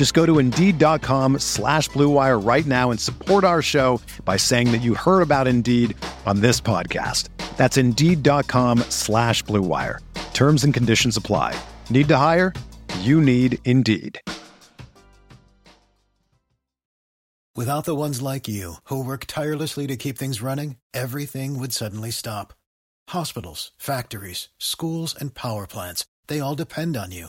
Just go to Indeed.com slash BlueWire right now and support our show by saying that you heard about Indeed on this podcast. That's Indeed.com slash BlueWire. Terms and conditions apply. Need to hire? You need Indeed. Without the ones like you, who work tirelessly to keep things running, everything would suddenly stop. Hospitals, factories, schools, and power plants, they all depend on you.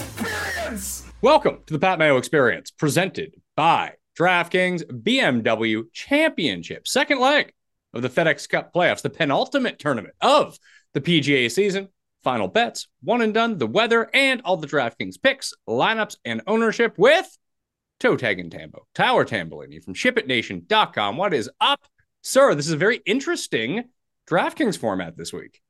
Experience. Welcome to the Pat Mayo Experience, presented by DraftKings BMW Championship, second leg of the FedEx Cup playoffs, the penultimate tournament of the PGA season. Final bets, one and done, the weather, and all the DraftKings picks, lineups, and ownership with Toe Tag and Tambo, Tyler Tamboline from ShipItNation.com. What is up, sir? This is a very interesting DraftKings format this week.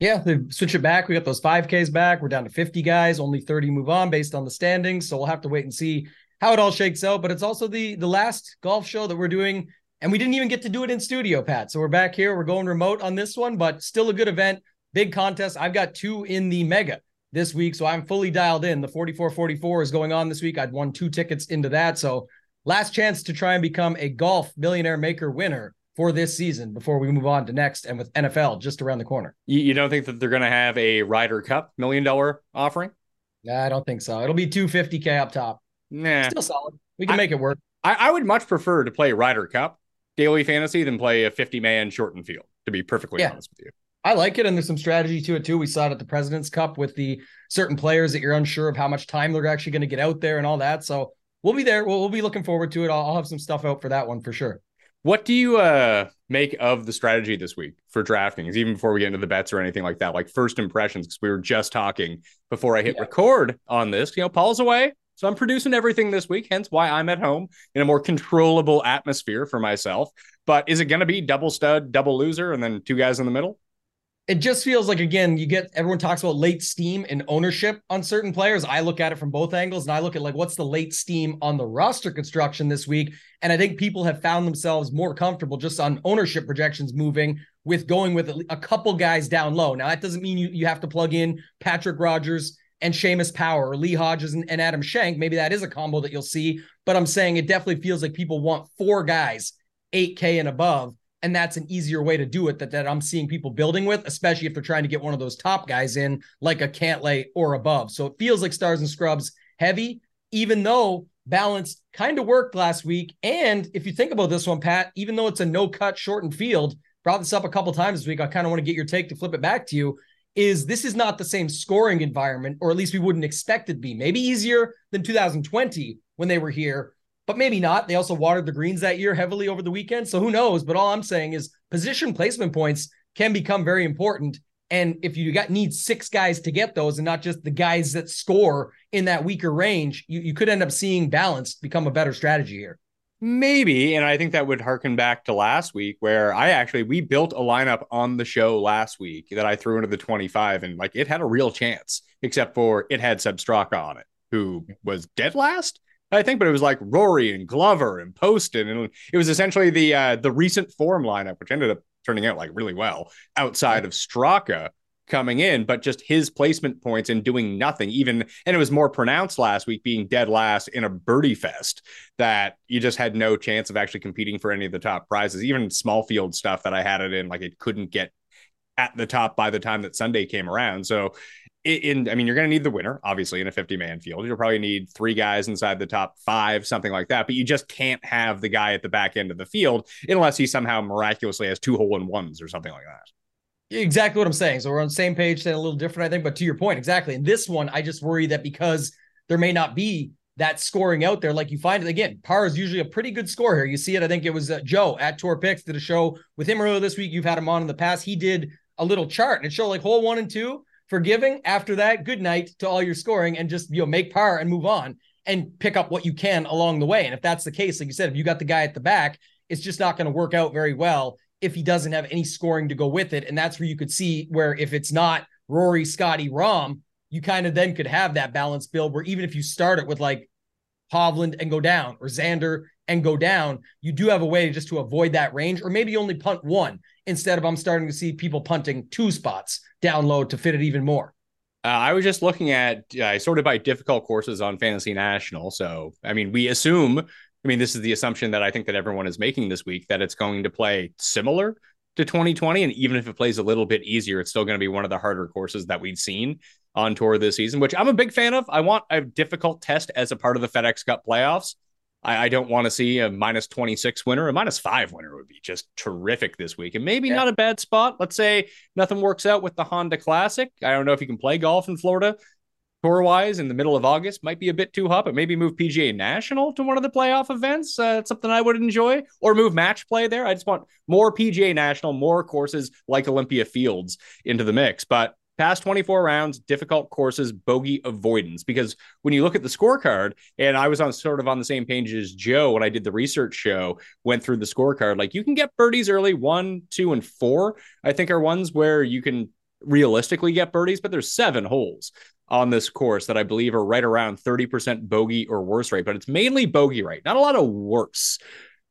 Yeah, they switch it back. We got those 5Ks back. We're down to 50 guys, only 30 move on based on the standings. So we'll have to wait and see how it all shakes out. But it's also the the last golf show that we're doing. And we didn't even get to do it in studio, Pat. So we're back here. We're going remote on this one, but still a good event. Big contest. I've got two in the mega this week. So I'm fully dialed in. The 4444 is going on this week. I'd won two tickets into that. So last chance to try and become a golf millionaire maker winner for this season before we move on to next and with NFL just around the corner. You, you don't think that they're going to have a Ryder Cup million dollar offering? Nah, I don't think so. It'll be 250K up top. Nah. Still solid. We can I- make it work. I, I would much prefer to play Ryder Cup daily fantasy than play a 50 man shortened field, to be perfectly Yeah. honest with you. I like it, and there's some strategy to it too. We saw it at the President's Cup with the certain players that you're unsure of how much time they're actually going to get out there and all that. So we'll be there. We'll, we'll be looking forward to it. I'll, I'll have some stuff out for that one for sure. What do you uh make of the strategy this week for DraftKings, even before we get into the bets or anything like that? Like first impressions, because we were just talking before I hit Yeah. record on this. You know, Paul's away, so I'm producing everything this week, hence why I'm at home in a more controllable atmosphere for myself. But is it going to be double stud, double loser, and then two guys in the middle? It just feels like again, you get everyone talks about late steam and ownership on certain players. I look at it from both angles, and I look at like what's the late steam on the roster construction this week. And I think people have found themselves more comfortable just on ownership projections moving with going with a couple guys down low. Now that doesn't mean you you have to plug in Patrick Rodgers and Seamus Power or Lee Hodges and, and Adam Schenk. Maybe that is a combo that you'll see, but I'm saying it definitely feels like people want four guys, 8K and above. And that's an easier way to do it that, that I'm seeing people building with, especially if they're trying to get one of those top guys in, like a Cantlay or above. So it feels like Stars and Scrubs heavy, even though balance kind of worked last week. And if you think about this one, Pat, even though it's a no cut shortened field, brought this up a couple times this week. I kind of want to get your take to flip it back to you. Is this is not the same scoring environment, or at least we wouldn't expect it to be. Maybe easier than 2020 when they were here, but maybe not. They also watered the greens that year heavily over the weekend. So who knows? But all I'm saying is position placement points can become very important. And if you got need six guys to get those and not just the guys that score in that weaker range, you, you could end up seeing balance become a better strategy here. Maybe, and I think that would harken back to last week where I actually we built a lineup on the show last week that I threw into the 25 and like it had a real chance, except for it had Sepp Straka on it, who was dead last, I think, but it was like Rory and Glover and Poston, and it was essentially the uh the recent form lineup, which ended up turning out like really well outside of Straka coming in, but just his placement points and doing nothing. Even and it was more pronounced last week, being dead last in a birdie fest that you just had no chance of actually competing for any of the top prizes. Even small field stuff that I had it in, like it couldn't get at the top by the time that Sunday came around. So in I mean, you're going to need the winner, obviously, in a 50 man field. You'll probably need three guys inside the top five, something like that. But you just can't have the guy at the back end of the field unless he somehow miraculously has two hole in ones or something like that. Exactly what I'm saying. So we're on the same page, saying a little different, I think. But to your point, exactly. In this one, I just worry that because there may not be that scoring out there, like you find it again, par is usually a pretty good score here. You see it. I think it was uh, Joe at Tour Picks did a show with him earlier this week. You've had him on in the past. He did a little chart and it showed like hole one and two forgiving. After that, good night to all your scoring and just you know make par and move on and pick up what you can along the way. And if that's the case, like you said, if you got the guy at the back, it's just not going to work out very well if he doesn't have any scoring to go with it. And that's where you could see where if it's not Rory, Scotty, Rahm you kind of then could have that balance build where even if you start it with like Hovland and go down or Xander and go down, you do have a way just to avoid that range, or maybe only punt one instead of I'm starting to see people punting two spots down low to fit it even more. Uh, I was just looking at uh, sorted by difficult courses on Fantasy National. So, I mean, we assume I mean, this is the assumption that I think that everyone is making this week that it's going to play similar to 2020. And even if it plays a little bit easier, it's still going to be one of the harder courses that we've seen on tour this season, which I'm a big fan of. I want a difficult test as a part of the FedEx Cup playoffs. I, I don't want to see a minus 26 winner. A minus five winner would be just terrific this week. And maybe yeah. not a bad spot. Let's say nothing works out with the Honda Classic. I don't know if you can play golf in Florida tour wise in the middle of August might be a bit too hot, but maybe move PGA National to one of the playoff events. Uh, it's something I would enjoy, or move match play there. I just want more PGA National, more courses like Olympia Fields into the mix. But past 24 rounds, difficult courses, bogey avoidance. Because when you look at the scorecard, and I was on sort of on the same page as Joe when I did the research show, went through the scorecard, like you can get birdies early, one, two, and four, I think are ones where you can realistically get birdies, but there's seven holes on this course that I believe are right around 30% bogey or worse rate, but it's mainly bogey rate, not a lot of worse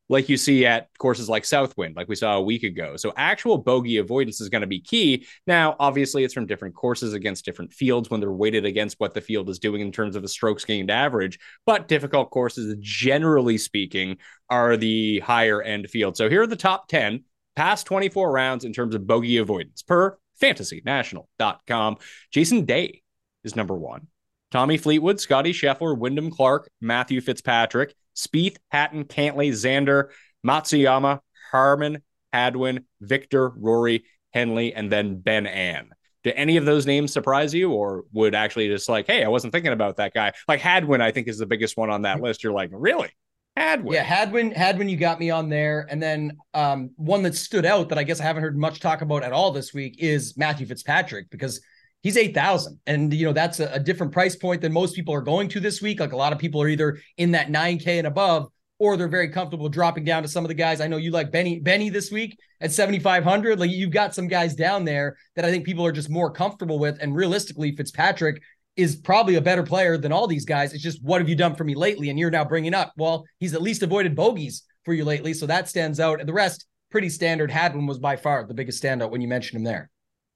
like you see at courses like Southwind, like we saw a week ago. So actual bogey avoidance is going to be key. Now, obviously, it's from different courses against different fields when they're weighted against what the field is doing in terms of the strokes gained average. But difficult courses, generally speaking, are the higher end field. So here are the top 10 past 24 rounds in terms of bogey avoidance per fantasynational.com. Jason Day is number one. Tommy Fleetwood, Scotty Scheffler, Wyndham Clark, Matthew Fitzpatrick, Spieth, Hatton, Cantlay, Xander, Matsuyama, Harman, Hadwin, Victor, Rory, Henley, and then Ben An. Do any of those names surprise you, or would actually just like, hey, I wasn't thinking about that guy? Like Hadwin, I think is the biggest one on that mm-hmm. list. You're like, really? Hadwin. Yeah, Hadwin, Hadwin, you got me on there. And then um, one that stood out that I guess I haven't heard much talk about at all this week is Matthew Fitzpatrick because he's 8,000. And, you know, that's a, a, different price point than most people are going to this week. Like a lot of people are either in that 9K and above, or they're very comfortable dropping down to some of the guys. I know you like Benny, Benny this week at 7,500. Like you've got some guys down there that I think people are just more comfortable with. And realistically, Fitzpatrick is probably a better player than all these guys. It's just, what have you done for me lately? And you're now bringing up, well, he's at least avoided bogeys for you lately. So that stands out. And the rest, pretty standard. Hadwin was by far the biggest standout when you mentioned him there.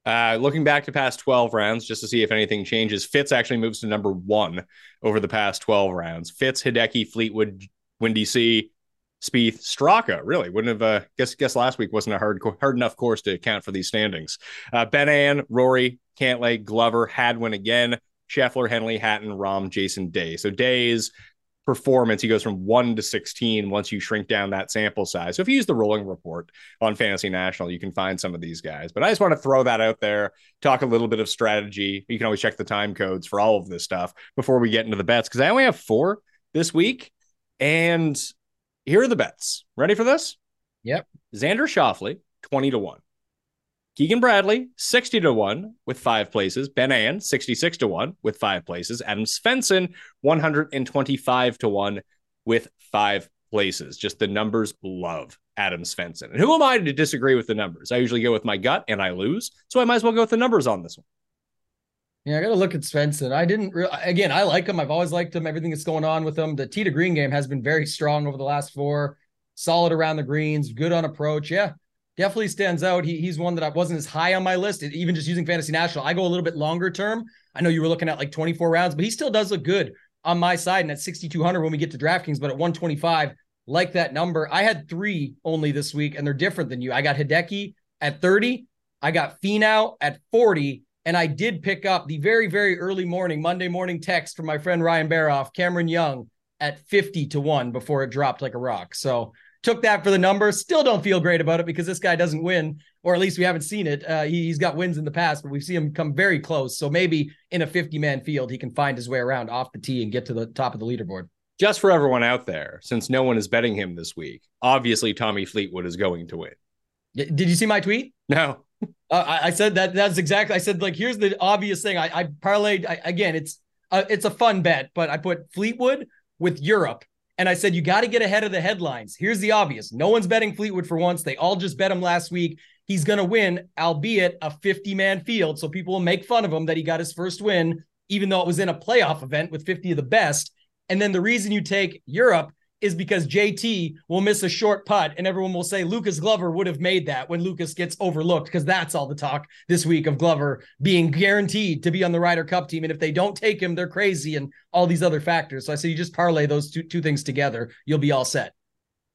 Uh, looking back to past 12 rounds, just to see if anything changes, Fitz actually moves to number one over the past 12 rounds. Fitz, Hideki, Fleetwood, Windy C, Spieth, Straka. Really wouldn't have. Uh, guess guess last week wasn't a hard hard enough course to account for these standings. Uh, Ben An, Rory, Cantlay, Glover, Hadwin again, Scheffler, Henley, Hatton, Rahm, Jason Day. So Day is performance, he goes from one to 16 once you shrink down that sample size. So if you use the rolling report on Fantasy National, you can find some of these guys. But I just want to throw that out there, talk a little bit of strategy. You can always check the time codes for all of this stuff before we get into the bets because I only have four this week. And here are the bets. Ready for this? Yep. Xander Schauffele, 20 to 1. Keegan Bradley, 60 to 1 with five places. Ben An, 66 to 1 with five places. Adam Svensson, 125 to 1 with five places. Just the numbers love Adam Svensson. And who am I to disagree with the numbers? I usually go with my gut and I lose. So I might as well go with the numbers on this one. Yeah, I got to look at Svensson. I didn't, re- again, I like him. I've always liked him. Everything that's going on with him. The tee to green game has been very strong over the last four, solid around the greens, good on approach. Yeah, definitely stands out. He, he's one that I wasn't as high on my list, even just using Fantasy National. I go a little bit longer term. I know you were looking at like 24 rounds, but he still does look good on my side. And at 6,200 when we get to DraftKings, but at 125, like that number. I had three only this week, and they're different than you. I got Hideki at 30, I got Finau at 40, and I did pick up the very, very early morning, Monday morning text from my friend Ryan Baroff, Cameron Young at 50 to 1 before it dropped like a rock. So took that for the number. Still don't feel great about it because this guy doesn't win, or at least we haven't seen it. Uh, he, has got wins in the past, but we've seen him come very close. So maybe in a 50 man field, he can find his way around off the tee and get to the top of the leaderboard. Just for everyone out there, since no one is betting him this week, obviously Tommy Fleetwood is going to win. Did you see my tweet? No. Uh, I, I, said that. That's exactly. I said like, here's the obvious thing. I, I parlayed I, again. It's uh, it's a fun bet, but I put Fleetwood with Europe and I said, you got to get ahead of the headlines. Here's the obvious no one's betting Fleetwood for once. They all just bet him last week. He's going to win, albeit a 50 man field. So people will make fun of him that he got his first win, even though it was in a playoff event with 50 of the best. And then the reason you take Europe is because JT will miss a short putt and everyone will say Lucas Glover would have made that when Lucas gets overlooked because that's all the talk this week of Glover being guaranteed to be on the Ryder Cup team. And if they don't take him, they're crazy and all these other factors. So I say you just parlay those two, two things together, you'll be all set.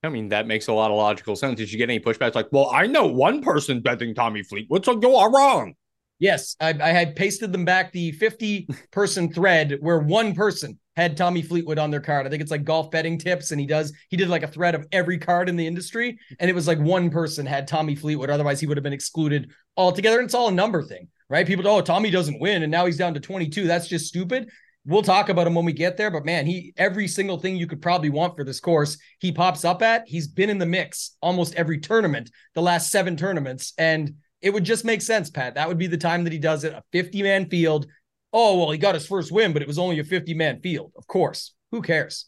I mean, that makes a lot of logical sense. Did you get any pushbacks like, well, I know one person betting Tommy Fleetwood, so you are wrong. Yes, I, I had pasted them back the 50 person thread where one person had Tommy Fleetwood on their card. I think it's like golf betting tips, and he does he did like a thread of every card in the industry, and it was like one person had Tommy Fleetwood. Otherwise, he would have been excluded altogether. And it's all a number thing, right? People, oh, Tommy doesn't win, and now he's down to 22. That's just stupid. We'll talk about him when we get there, but man, he every single thing you could probably want for this course, he pops up at. He's been in the mix almost every tournament, the last seven tournaments, and it would just make sense, Pat. That would be the time that he does it. A 50 man field oh, well, he got his first win, but it was only a 50 man field. Of course. Who cares?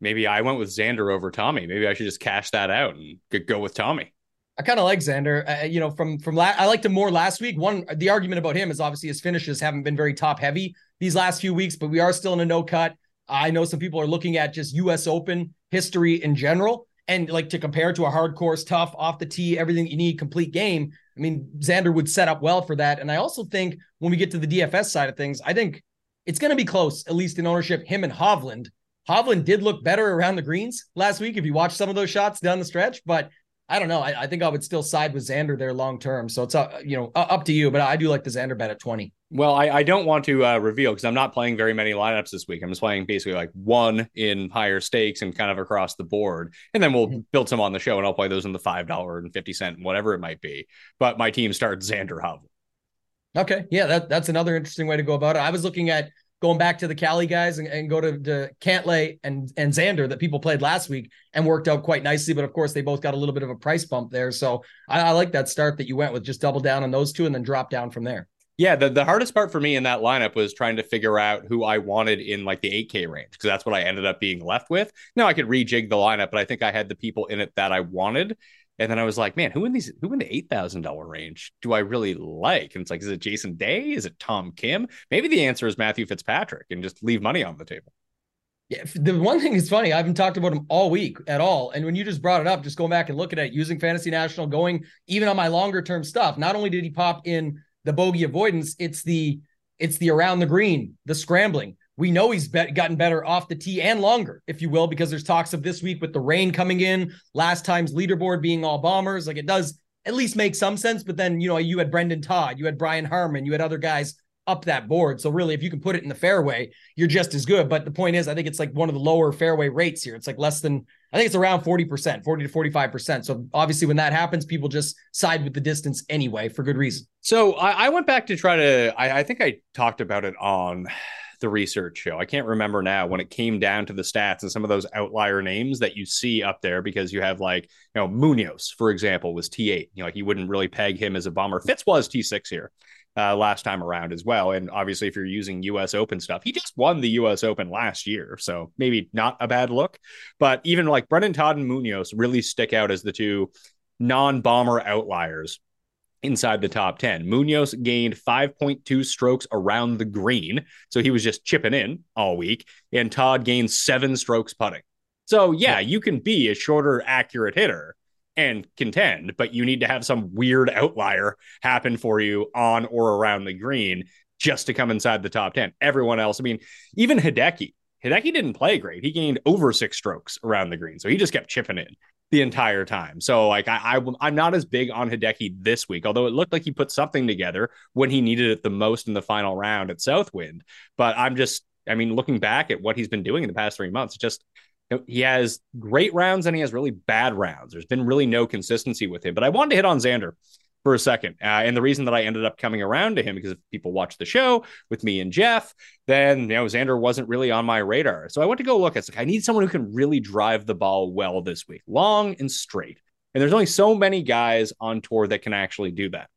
Maybe I went with Xander over Tommy. Maybe I should just cash that out and go with Tommy. I kind of like Xander. Uh, you know, from from la- I liked him more last week. One, the argument about him is obviously his finishes haven't been very top heavy these last few weeks, but we are still in a no cut. I know some people are looking at just U.S. Open history in general and like to compare to a hard course, tough off the tee, everything you need, complete game. I mean, Xander would set up well for that. And I also think when we get to the DFS side of things, I think it's going to be close, at least in ownership, him and Hovland. Hovland did look better around the greens last week if you watch some of those shots down the stretch, but I don't know. I, I think I would still side with Xander there long term. So it's uh, you know up to you, but I do like the Xander bet at 20. Well, I, I don't want to uh, reveal because I'm not playing very many lineups this week. I'm just playing basically like one in higher stakes and kind of across the board. And then we'll mm-hmm. build some on the show and I'll play those in the $5 and 50 cent, whatever it might be. But my team starts Xander Hovland. Okay. Yeah, that, that's another interesting way to go about it. I was looking at going back to the Cali guys and, and go to, to Cantlay and, and Xander that people played last week and worked out quite nicely. But of course, they both got a little bit of a price bump there. So I, I like that start that you went with. Just double down on those two and then drop down from there. Yeah, the, the hardest part for me in that lineup was trying to figure out who I wanted in like the 8K range because that's what I ended up being left with. Now I could rejig the lineup, but I think I had the people in it that I wanted. And then I was like, man, who in these who in the eight thousand dollar range do I really like? And it's like, is it Jason Day? Is it Tom Kim? Maybe the answer is Matthew Fitzpatrick and just leave money on the table. Yeah, the one thing is funny. I haven't talked about him all week at all. And when you just brought it up, just going back and looking at it, using Fantasy National, going even on my longer term stuff. Not only did he pop in the bogey avoidance. It's the it's the around the green, the scrambling. We know he's be- gotten better off the tee and longer, if you will, because there's talks of this week with the rain coming in, last time's leaderboard being all bombers. Like it does at least make some sense. But then, you know, you had Brendon Todd, you had Brian Harman, you had other guys up that board. So really, if you can put it in the fairway, you're just as good. But the point is, I think it's like one of the lower fairway rates here. It's like less than, I think it's around 40%, 40 to 45%. So obviously when that happens, people just side with the distance anyway for good reason. So I, I went back to try to, I, I think I talked about it on the research show. I can't remember now when it came down to the stats and some of those outlier names that you see up there because you have like, you know, Munoz, for example, was T8. You know, you wouldn't really peg him as a bomber. Fitz was T6 here uh, last time around as well. And obviously, if you're using US Open stuff, he just won the US Open last year. So maybe not a bad look. But even like Brendon Todd and Munoz really stick out as the two non bomber outliers inside the top 10. Munoz gained 5.2 strokes around the green. So he was just chipping in all week. And Todd gained seven strokes putting. So yeah, you can be a shorter, accurate hitter and contend, but you need to have some weird outlier happen for you on or around the green just to come inside the top 10. Everyone else, I mean, even Hideki, Hideki didn't play great. He gained over six strokes around the green. So he just kept chipping in the entire time. So like I, I am not as big on Hideki this week, although it looked like he put something together when he needed it the most in the final round at Southwind. But I'm just, I mean, looking back at what he's been doing in the past three months, just he has great rounds and he has really bad rounds. There's been really no consistency with him. But I wanted to hit on Xander for a second. Uh, and the reason that I ended up coming around to him because if people watch the show with me and Jeff, then you know Xander wasn't really on my radar. So I went to go look. It's like I need someone who can really drive the ball well this week, long and straight. And there's only so many guys on tour that can actually do that.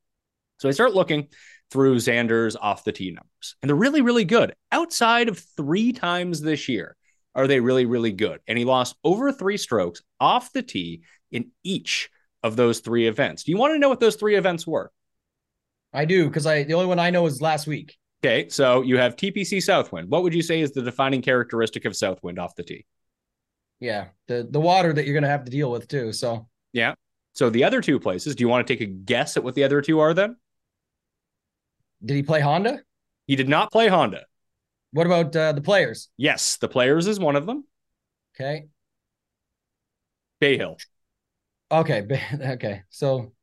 So I start looking through Xander's off the tee numbers, and they're really, really good. Outside of three times this year, are they really, really good? And he lost over three strokes off the tee in each of those three events. Do you want to know what those three events were? I do because I the only one I know is last week. Okay, so you have TPC Southwind. What would you say is the defining characteristic of Southwind off the tee? Yeah, the the water that you're going to have to deal with too. So yeah. So the other two places, do you want to take a guess at what the other two are then? Did he play Honda? He did not play Honda. What about uh, the players? Yes, the players is one of them. Okay. Bay Hill. Okay. Okay. So,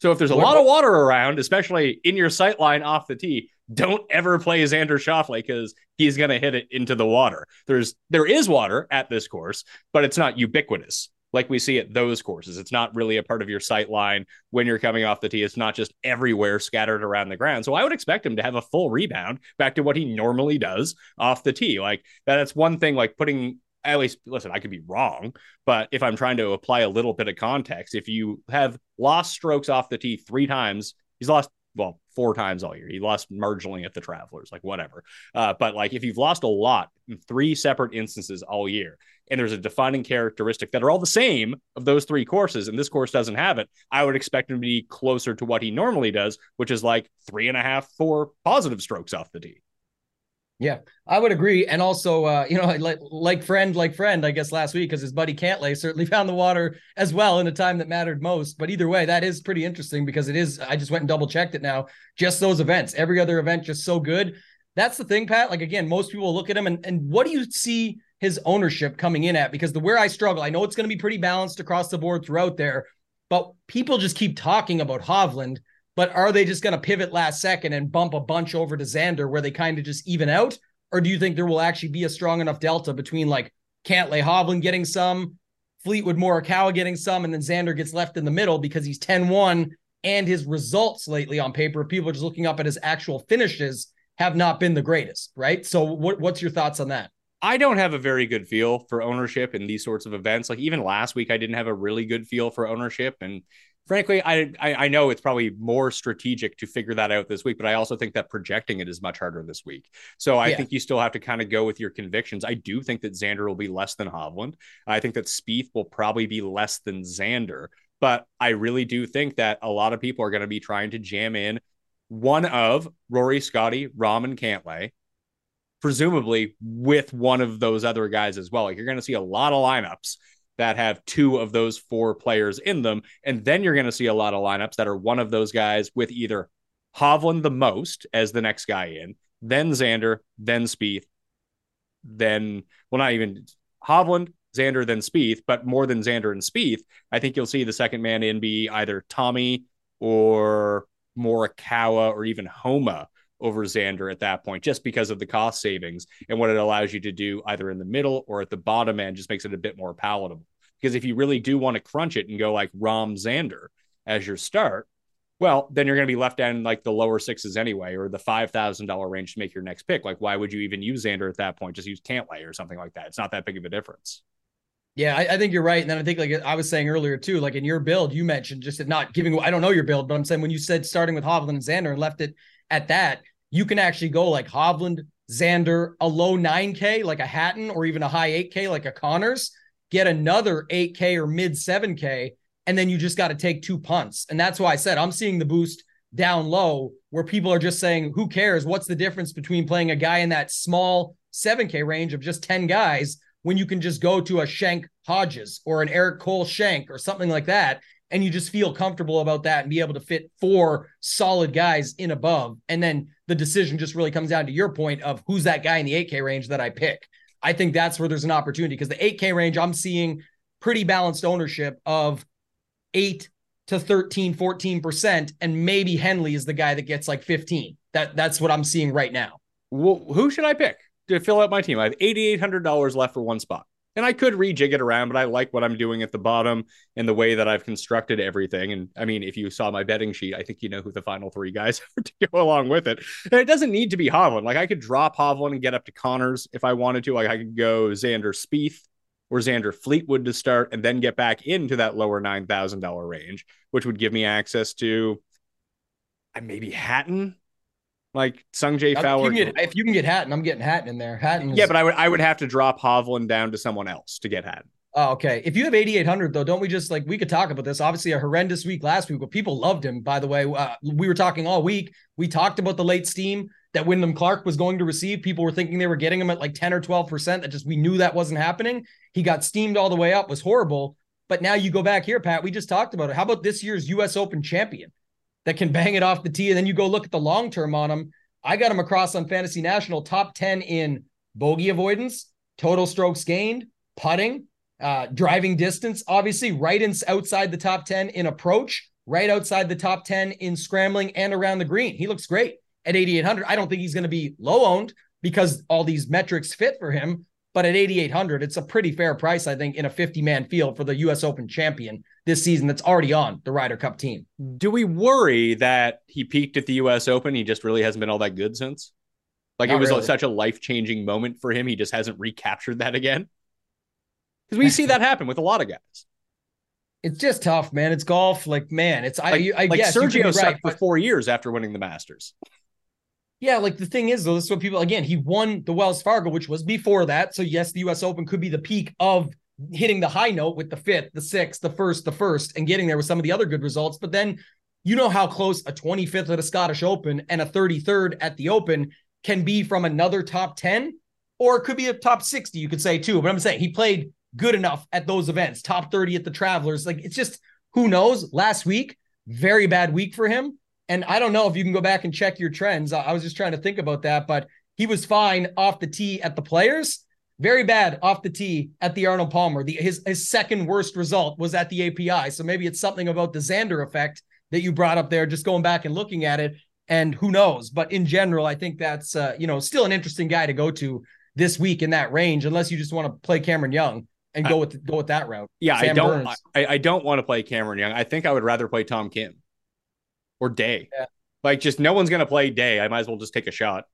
so if there's a what, lot of water around, especially in your sight line off the tee, don't ever play Xander Schauffele because he's going to hit it into the water. There's there is water at this course, but it's not ubiquitous like we see at those courses. It's not really a part of your sight line when you're coming off the tee. It's not just everywhere scattered around the ground. So I would expect him to have a full rebound back to what he normally does off the tee. Like that's one thing, like putting at least listen, I could be wrong, but if I'm trying to apply a little bit of context, if you have lost strokes off the tee three times, he's lost well four times all year. He lost marginally at the Travelers, like whatever. Uh, but like if you've lost a lot in three separate instances all year, and there's a defining characteristic that are all the same of those three courses, and this course doesn't have it, I would expect him to be closer to what he normally does, which is like three and a half, four positive strokes off the tee. Yeah, I would agree. And also, uh, you know, like, like friend, like friend, I guess last week, because his buddy Cantlay certainly found the water as well in a time that mattered most. But either way, that is pretty interesting because it is, I just went and double checked it now. Just those events, every other event, just so good. That's the thing, Pat. Like, again, most people look at him and, and what do you see his ownership coming in at? Because the where I struggle, I know it's going to be pretty balanced across the board throughout there, but people just keep talking about Hovland but are they just going to pivot last second and bump a bunch over to Xander where they kind of just even out? Or do you think there will actually be a strong enough delta between like Cantlay Hovland getting some, Fleetwood Morikawa getting some, and then Xander gets left in the middle because he's 10 1 and his results lately on paper, people are just looking up at his actual finishes, have not been the greatest, right? So, what, what's your thoughts on that? I don't have a very good feel for ownership in these sorts of events. Like even last week, I didn't have a really good feel for ownership. And frankly, I, I, I know it's probably more strategic to figure that out this week, but I also think that projecting it is much harder this week. So I yeah. think you still have to kind of go with your convictions. I do think that Xander will be less than Hovland. I think that Spieth will probably be less than Xander, but I really do think that a lot of people are going to be trying to jam in one of Rory, Scotty, Rahm, and Cantlay. Presumably with one of those other guys as well. Like you're going to see a lot of lineups that have two of those four players in them. And then you're going to see a lot of lineups that are one of those guys with either Hovland the most as the next guy in, then Xander, then Spieth, then, well, not even Hovland, Xander, then Spieth, but more than Xander and Spieth. I think you'll see the second man in be either Tommy or Morikawa or even Homa over Xander at that point, just because of the cost savings and what it allows you to do either in the middle or at the bottom end, just makes it a bit more palatable. Because if you really do want to crunch it and go like Rom Xander as your start, well, then you're going to be left down like the lower sixes anyway, or the five thousand dollar range to make your next pick. Like, why would you even use Xander at that point? Just use Cantlay or something like that. It's not that big of a difference. Yeah, I, I, think you're right. And then I think, like I was saying earlier too, like in your build, you mentioned just not giving. I don't know your build, but I'm saying when you said starting with Hovland and Xander and left it at that, you can actually go like Hovland, Xander, a low 9K like a Hatton, or even a high 8K like a Conners, get another 8K or mid 7K, and then you just got to take two punts. And that's why I said I'm seeing the boost down low where people are just saying, who cares? What's the difference between playing a guy in that small 7K range of just 10 guys when you can just go to a Schenk Hodges or an Eric Cole Schenk or something like that and you just feel comfortable about that and be able to fit four solid guys in above. And then the decision just really comes down to your point of who's that guy in the 8K range that I pick. I think that's where there's an opportunity because the 8K range, I'm seeing pretty balanced ownership of eight to 13, 14%. And maybe Henley is the guy that gets like 15. That that's what I'm seeing right now. Well, who should I pick to fill out my team? I have $8,800 left for one spot. And I could rejig it around, but I like what I'm doing at the bottom and the way that I've constructed everything. And I mean, if you saw my betting sheet, I think you know who the final three guys are to go along with it. And it doesn't need to be Hovland. Like I could drop Hovland and get up to Conners if I wanted to. Like I could go Xander Spieth or Xander Fleetwood to start and then get back into that lower $9,000 range, which would give me access to uh, maybe Hatton like Sung Jae Fowler. If you, get, if you, can get Hatton, I'm getting Hatton in there. Hatton. Is... Yeah, but I would I would have to drop Hovland down to someone else to get Hatton. Oh, okay. If you have 8,800 though, don't we just like we could talk about this? Obviously, a horrendous week last week, but people loved him. By the way, uh, we were talking all week. We talked about the late steam that Wyndham Clark was going to receive. People were thinking they were getting him at like 10 or 12 percent. That just we knew that wasn't happening. He got steamed all the way up. Was horrible. But now you go back here, Pat. We just talked about it. How about this year's U.S. Open champion that can bang it off the tee, and then you go look at the long term on him I got him across on Fantasy National top 10 in bogey avoidance, total strokes gained, putting, uh, driving distance, obviously, right in, outside the top 10 in approach, right outside the top 10 in scrambling and around the green. He looks great at 8,800. I don't think he's going to be low owned because all these metrics fit for him. But at 8,800, it's a pretty fair price, I think, in a 50 man field for the US Open champion this season that's already on the Ryder Cup team. Do we worry that he peaked at the US Open? He just really hasn't been all that good since? Like Not it was really. such a life changing moment for him. He just hasn't recaptured that again. Because we see that happen with a lot of guys. It's just tough, man. It's golf. Like, man, it's like, I, I like guess Sergio right, sucked for four years after winning the Masters. Yeah, like the thing is, though, this is what people again, he won the Wells Fargo, which was before that. So, yes, the US Open could be the peak of hitting the high note with the fifth, the sixth, the first, the first, and getting there with some of the other good results. But then you know how close a 25th at a Scottish Open and a 33rd at the Open can be from another top 10, or it could be a top 60, you could say too. But I'm saying he played good enough at those events, top 30 at the Travelers. Like it's just who knows. Last week, very bad week for him. And I don't know if you can go back and check your trends. I was just trying to think about that, but he was fine off the tee at the players. Very bad off the tee at the Arnold Palmer. The, his his second worst result was at the API. So maybe it's something about the Xander effect that you brought up there. Just going back and looking at it, and who knows? But in general, I think that's uh, you know still an interesting guy to go to this week in that range, unless you just want to play Cameron Young and go with go with that route. Yeah, Sam I don't. I, I, don't want to play Cameron Young. I think I would rather play Tom Kim or Day. Yeah. Like, just no one's gonna play Day. I might as well just take a shot.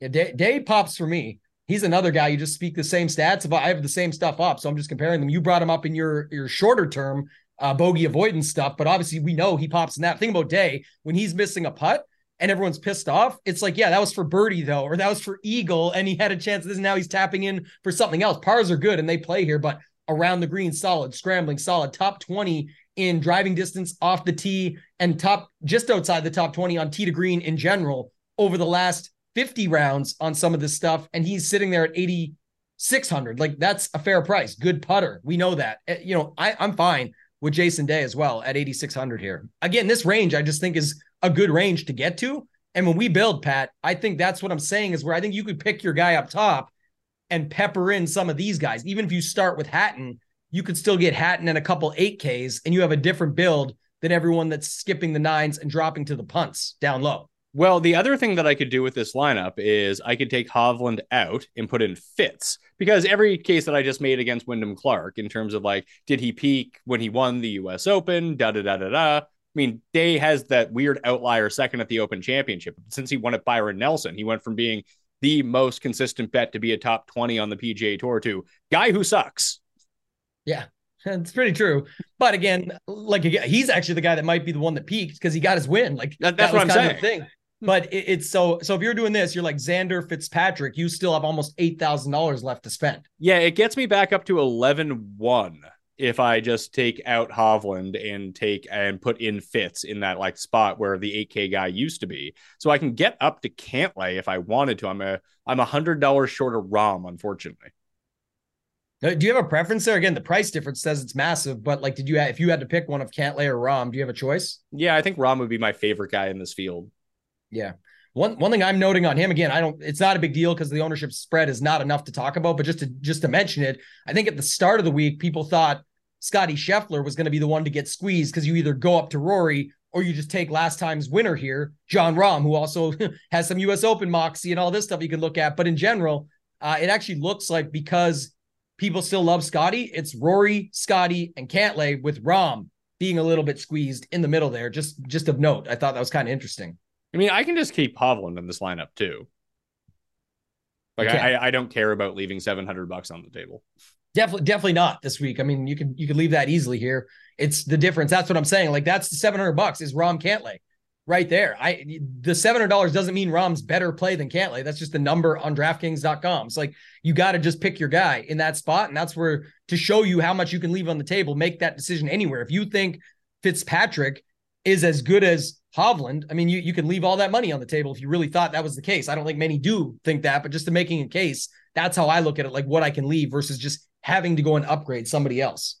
Yeah, Day, Day pops for me. He's another guy. You just speak the same stats. If I have the same stuff up, so I'm just comparing them. You brought him up in your your shorter term uh, bogey avoidance stuff, but obviously we know he pops in that. Thing about Day when he's missing a putt and everyone's pissed off. It's like, yeah, that was for birdie though, or that was for eagle, and he had a chance. This now he's tapping in for something else. Pars are good and they play here, but around the green, solid, scrambling, solid, top 20 in driving distance off the tee and top just outside the top 20 on tee to green in general over the last 50 rounds on some of this stuff. And he's sitting there at 8,600. Like that's a fair price. Good putter. We know that. Eh, you know, I, I'm fine with Jason Day as well at 8,600 here. Again, this range I just think is a good range to get to. And when we build, Pat, I think that's what I'm saying is where I think you could pick your guy up top and pepper in some of these guys. Even if you start with Hatton, you could still get Hatton and a couple 8Ks, and you have a different build than everyone that's skipping the nines and dropping to the punts down low. Well, the other thing that I could do with this lineup is I could take Hovland out and put in Fitz because every case that I just made against Wyndham Clark in terms of like, did he peak when he won the US Open? Da da da da da. I mean, Day has that weird outlier second at the Open Championship. Since he won at Byron Nelson, he went from being the most consistent bet to be a top 20 on the PGA Tour to guy who sucks. Yeah, it's pretty true. But again, like he's actually the guy that might be the one that peaked because he got his win. Like that, that's that what I'm saying. thing. But it, it's so so if you're doing this, you're like Xander Fitzpatrick, you still have almost eight thousand dollars left to spend. Yeah, it gets me back up to 11-1 if I just take out Hovland and take and put in Fitz in that like spot where the 8K guy used to be. So I can get up to Cantlay if I wanted to. I'm a I'm a hundred dollars short of Rahm, unfortunately. Uh, Do you have a preference there? Again, the price difference says it's massive, but like, did you if you had to pick one of Cantlay or Rahm, do you have a choice? Yeah, I think Rahm would be my favorite guy in this field. Yeah. One one thing I'm noting on him again, I don't it's not a big deal because the ownership spread is not enough to talk about, but just to just to mention it, I think at the start of the week, people thought Scotty Scheffler was going to be the one to get squeezed because you either go up to Rory or you just take last time's winner here, Jon Rahm, who also has some US Open moxie and all this stuff you can look at. But in general, uh, it actually looks like because people still love Scotty, it's Rory, Scotty, and Cantlay with Rahm being a little bit squeezed in the middle there. Just just of note. I thought that was kind of interesting. I mean, I can just keep Hovland in this lineup too. Like Okay. I, I don't care about leaving seven hundred bucks on the table. Definitely, definitely not this week. I mean, you can you can leave that easily here. It's the difference. That's what I'm saying. Like that's the 700 bucks is Rahm Cantlay right there. I the $700 doesn't mean Rahm's better play than Cantlay. That's just the number on DraftKings.com. It's like you got to just pick your guy in that spot, and that's where to show you how much you can leave on the table. Make that decision anywhere. If you think Fitzpatrick is as good as Hovland, I mean, you you can leave all that money on the table if you really thought that was the case. I don't think many do think that, but just to making a case, that's how I look at it. Like what I can leave versus just having to go and upgrade somebody else.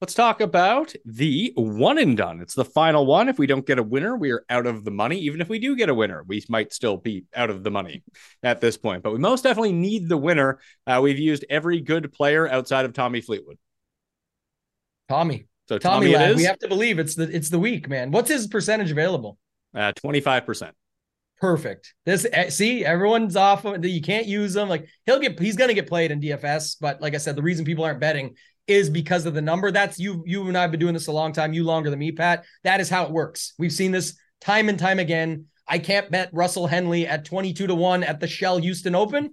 Let's talk about the one and done. It's the final one. If we don't get a winner, we are out of the money. Even if we do get a winner, we might still be out of the money at this point. But we most definitely need the winner. Uh, we've used every good player outside of Tommy Fleetwood. Tommy. So Tommy, Tommy, lad, we have to believe it's the it's the week, man. What's his percentage available? uh, 25%. Perfect. This eh, see, everyone's off. of- You can't use him. Like he'll get, he's gonna get played in DFS. But like I said, the reason people aren't betting is because of the number. That's you. You and I have been doing this a long time. You longer than me, Pat. That is how it works. We've seen this time and time again. I can't bet Russell Henley at twenty-two to one at the Shell Houston Open.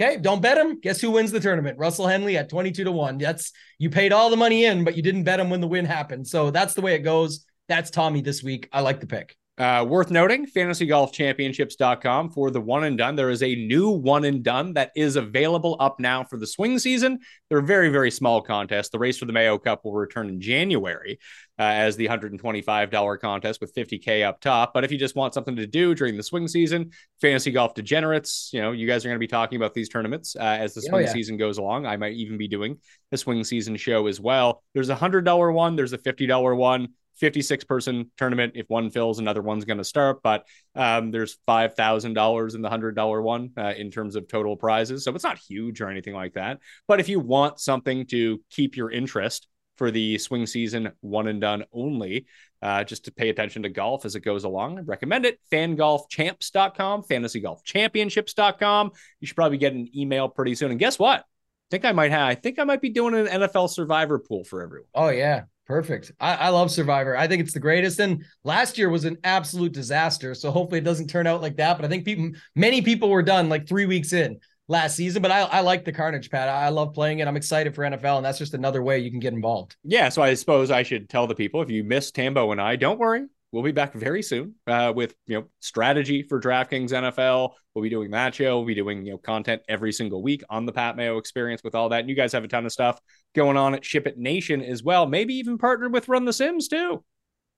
Okay, don't bet him. Guess who wins the tournament? Russell Henley at 22 to 1. That's you paid all the money in, but you didn't bet him when the win happened. So that's the way it goes. That's Tommy this week. I like the pick. Uh, worth noting, fantasygolfchampionships.com for the one and done. There is a new one and done that is available up now for the swing season. They're a very, very small contest. The race for the Mayo Cup will return in January uh, as the $125 contest with 50K up top. But if you just want something to do during the swing season, fantasy golf degenerates, you know, you guys are going to be talking about these tournaments uh, as the Oh, swing yeah. season goes along. I might even be doing the swing season show as well. There's a $100 one, there's a $50 one. 56 person tournament. If one fills, another one's going to start. But um, there's $5,000 in the $100 one uh, in terms of total prizes. So it's not huge or anything like that. But if you want something to keep your interest for the swing season one and done only, uh, just to pay attention to golf as it goes along, I recommend it. Fangolfchamps.com, fantasygolfchampionships.com. You should probably get an email pretty soon. And guess what? I think I might have, I think I might be doing an NFL survivor pool for everyone. Oh yeah, perfect. I, I love Survivor. I think it's the greatest. And last year was an absolute disaster. So hopefully it doesn't turn out like that. But I think people, many people were done like three weeks in last season. But I, I like the Carnage, Pat. I, I love playing it. I'm excited for NFL, and that's just another way you can get involved. Yeah, so I suppose I should tell the people if you missed Tambo and I, don't worry. We'll be back very soon uh, with you know strategy for DraftKings NFL. We'll be doing that show. We'll be doing you know content every single week on the Pat Mayo Experience with all that. And you guys have a ton of stuff going on at Ship It Nation as well. Maybe even partnered with Run the Sims too.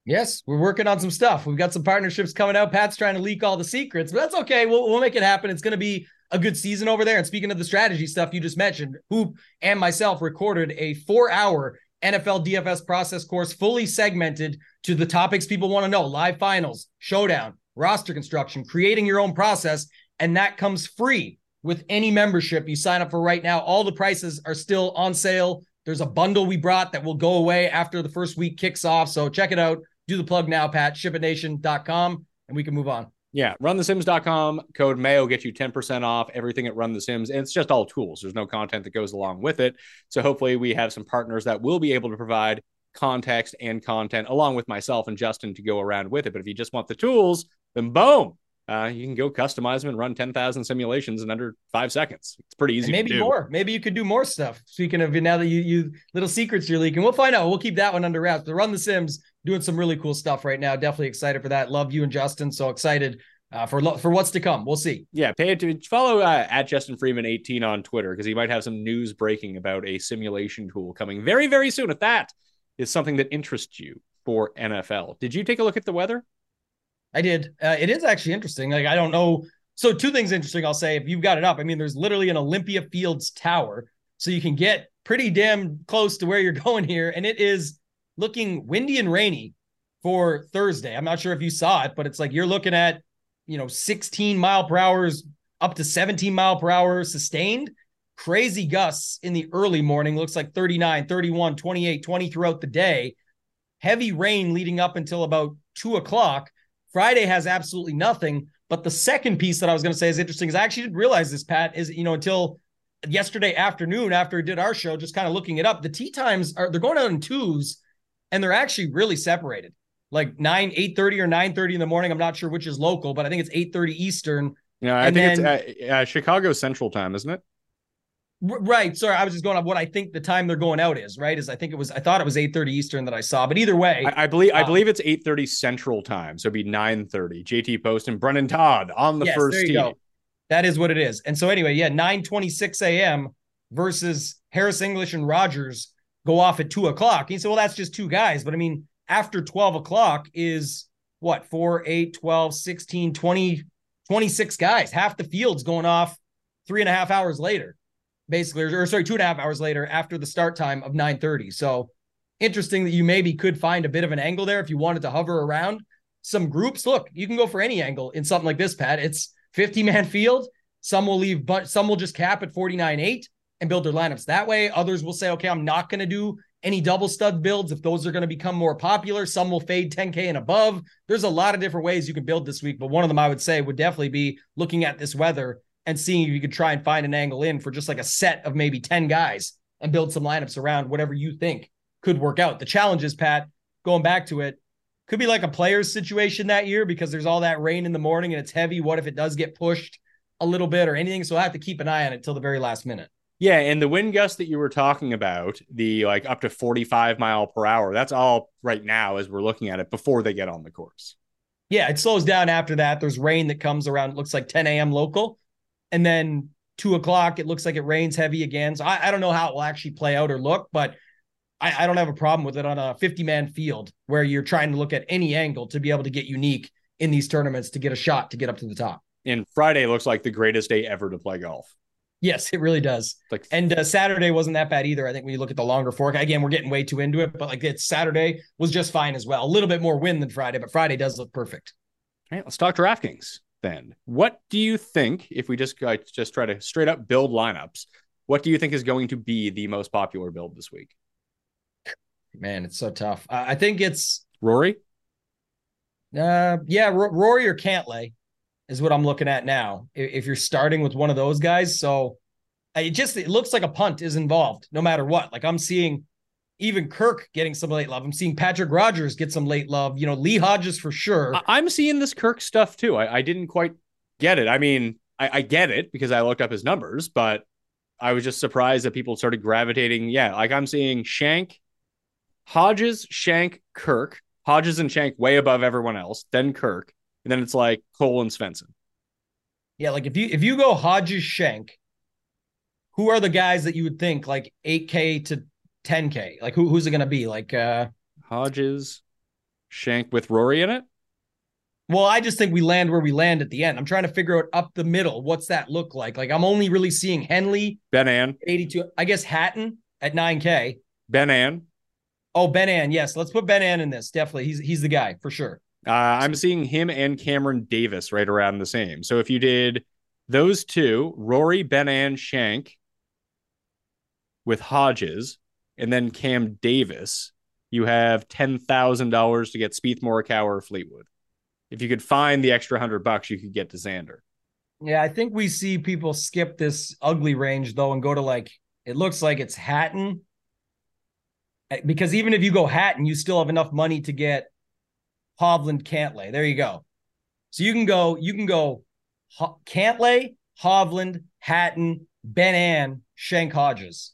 Yes, we're working on some stuff. We've got some partnerships coming out. Pat's trying to leak all the secrets, but that's okay. We'll, we'll make it happen. It's going to be a good season over there. And speaking of the strategy stuff you just mentioned, Hoop and myself recorded a four hour NFL DFS process course, fully segmented to the topics people want to know live finals, showdown, roster construction, creating your own process. And that comes free with any membership you sign up for right now. All the prices are still on sale. There's a bundle we brought that will go away after the first week kicks off. So check it out. Do the plug now, Pat, shipitnation.com, and we can move on. Yeah, runthesims.com code Mayo get you 10% off everything at Run the Sims. And it's just all tools. There's no content that goes along with it. So hopefully we have some partners that will be able to provide context and content along with myself and Justin to go around with it. But if you just want the tools, then boom, uh, you can go customize them and run 10,000 simulations in under five seconds. It's pretty easy. And maybe more. Maybe you could do more stuff. Speaking of now that you you little secrets you're leaking, we'll find out. We'll keep that one under wraps. But Run the Sims doing some really cool stuff right now. Definitely excited for that. Love you and Justin. So excited uh, for for what's to come. We'll see. Yeah, pay attention. Follow uh, at Justin Freeman 18 on Twitter because he might have some news breaking about a simulation tool coming very very soon. If that is something that interests you for NFL, did you take a look at the weather? I did. Uh, it is actually interesting. Like I don't know. So two things interesting. I'll say if you've got it up. I mean, there's literally an Olympia Fields tower, so you can get pretty damn close to where you're going here, and it is looking windy and rainy for Thursday. I'm not sure if you saw it, but it's like you're looking at you know 16 mile per hours up to 17 mile per hour sustained. Crazy gusts in the early morning. Looks like 39, 31, 28, 20 throughout the day. Heavy rain leading up until about two o'clock Friday has absolutely nothing. But the second piece that I was going to say is interesting is I actually didn't realize this, Pat, is, you know, until yesterday afternoon after we did our show, just kind of looking it up. The tee times are, they're going out in twos and they're actually really separated like 9, 8 30 or 9 30 in the morning. I'm not sure which is local, but I think it's 8 30 Eastern. Yeah, I and think then, it's uh, uh, Chicago Central Time, isn't it? Right. Sorry, I was just going on what I think the time they're going out is. Right? Is I think it was I thought it was eight thirty Eastern that I saw, but either way, I, I believe um, I believe it's eight thirty Central Time, so it'd be nine thirty. JT Post and Brendon Todd on the yes, first tee. Go. That is what it is. And so anyway, yeah, nine twenty six a.m. versus Harris English and Rodgers go off at two o'clock. He said, well, that's just two guys, but I mean, after twelve o'clock is what 4 8 12 16 20 26 guys half the field's going off three and a half hours later basically, or, sorry, two and a half hours later after the start time of 9:30. So interesting that you maybe could find a bit of an angle there if you wanted to hover around some groups. Look, you can go for any angle in something like this, Pat. It's 50 man field. Some will leave, but some will just cap at 49.8 and build their lineups that way. Others will say, okay, I'm not going to do any double stud builds if those are going to become more popular. Some will fade 10K and above. There's a lot of different ways you can build this week, but one of them I would say would definitely be looking at this weather and seeing if you could try and find an angle in for just like a set of maybe 10 guys and build some lineups around whatever you think could work out. The challenge is, Pat, going back to it, could be like a player's situation that year because there's all that rain in the morning and it's heavy. What if it does get pushed a little bit or anything? So I have to keep an eye on it till the very last minute. Yeah, and the wind gust that you were talking about, the like up to 45 mile per hour, that's all right now as we're looking at it before they get on the course. Yeah, it slows down after that. There's rain that comes around, looks like 10 a.m. local and then two o'clock, it looks like it rains heavy again. So I, I don't know how it will actually play out or look, but I, I don't have a problem with it on a 50 man field where you're trying to look at any angle to be able to get unique in these tournaments to get a shot to get up to the top. And Friday looks like the greatest day ever to play golf. Yes, it really does. Like, and uh, Saturday wasn't that bad either. I think when you look at the longer fork, again, we're getting way too into it, but like it's Saturday was just fine as well. A little bit more wind than Friday, but Friday does look perfect. All right, let's talk DraftKings then. What do you think, if we just just try to straight up build lineups, what do you think is going to be the most popular build this week? Man, it's so tough. Uh, I think it's Rory. Uh, yeah, R- Rory or Cantlay is what I'm looking at now. If, if you're starting with one of those guys, so it just it looks like a punt is involved no matter what. Like I'm seeing even Kirk getting some late love. I'm seeing Patrick Rodgers get some late love. You know, Lee Hodges for sure. I- am seeing this Kirk stuff too. I, I didn't quite get it. I mean, I-, I get it because I looked up his numbers, but I was just surprised that people started gravitating. Yeah, like I'm seeing Schenk, Hodges, Schenk, Kirk, Hodges and Schenk way above everyone else, then Kirk, and then it's like Cole and Svensson. Yeah, like if you if you go Hodges, Schenk, who are the guys that you would think like 8K to 10k? Like who who's it going to be? Like uh Hodges, Schenk with Rory in it? Well, I just think we land where we land at the end. I'm trying to figure out up the middle. What's that look like? Like I'm only really seeing Henley, Ben An, 82. I guess Hatton at 9k. Ben An. Oh, Ben An. Yes, let's put Ben An in this. Definitely, he's he's the guy for sure. Uh, I'm seeing him and Cameron Davis right around the same. So if you did those two, Rory, Ben An, Schenk with Hodges, and then Cam Davis, you have ten thousand dollars to get Spieth, Morikawa, or Fleetwood. If you could find the extra hundred bucks, you could get to Xander. Yeah, I think we see people skip this ugly range though and go to like it looks like it's Hatton. Because even if you go Hatton, you still have enough money to get Hovland Cantlay. There you go. So you can go, you can go Cantlay, Hovland, Hatton, Ben An, Schenk Hodges.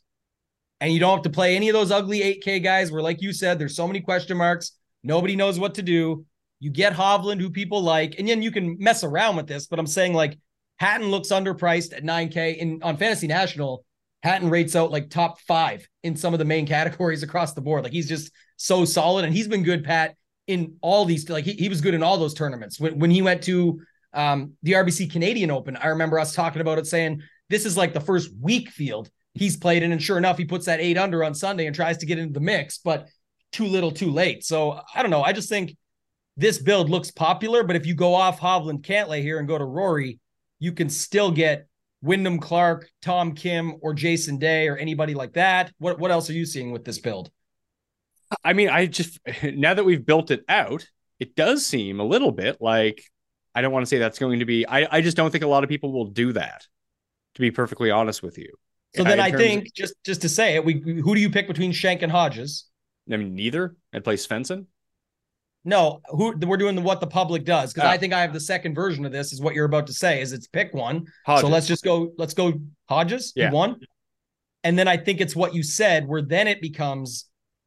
And you don't have to play any of those ugly 8K guys where, like you said, there's so many question marks. Nobody knows what to do. You get Hovland, who people like, and then you can mess around with this. But I'm saying like Hatton looks underpriced at 9K in on Fantasy National. Hatton rates out like top five in some of the main categories across the board. Like he's just so solid, and he's been good, Pat, in all these. Like he, he was good in all those tournaments. When when he went to um, the RBC Canadian Open, I remember us talking about it, saying this is like the first weak field he's played in, and sure enough, he puts that eight under on Sunday and tries to get into the mix, but too little, too late. So I don't know. I just think this build looks popular, but if you go off Hovland Cantlay here and go to Rory, you can still get Wyndham Clark, Tom Kim, or Jason Day, or anybody like that. What what else are you seeing with this build? I mean, I just now that we've built it out, it does seem a little bit like I don't want to say that's going to be. I I just don't think a lot of people will do that. To be perfectly honest with you. So then I think of- just just to say it, we who do you pick between Schenk and Hodges? I mean, neither. I'd play Svensson. No, who we're doing the what the public does because Oh. I ah. think I have the second version of this. Is what you're about to say? Is it's pick one. Hodges. So let's just go. Let's go Hodges. Yeah. Won. And then I think it's what you said, where then it becomes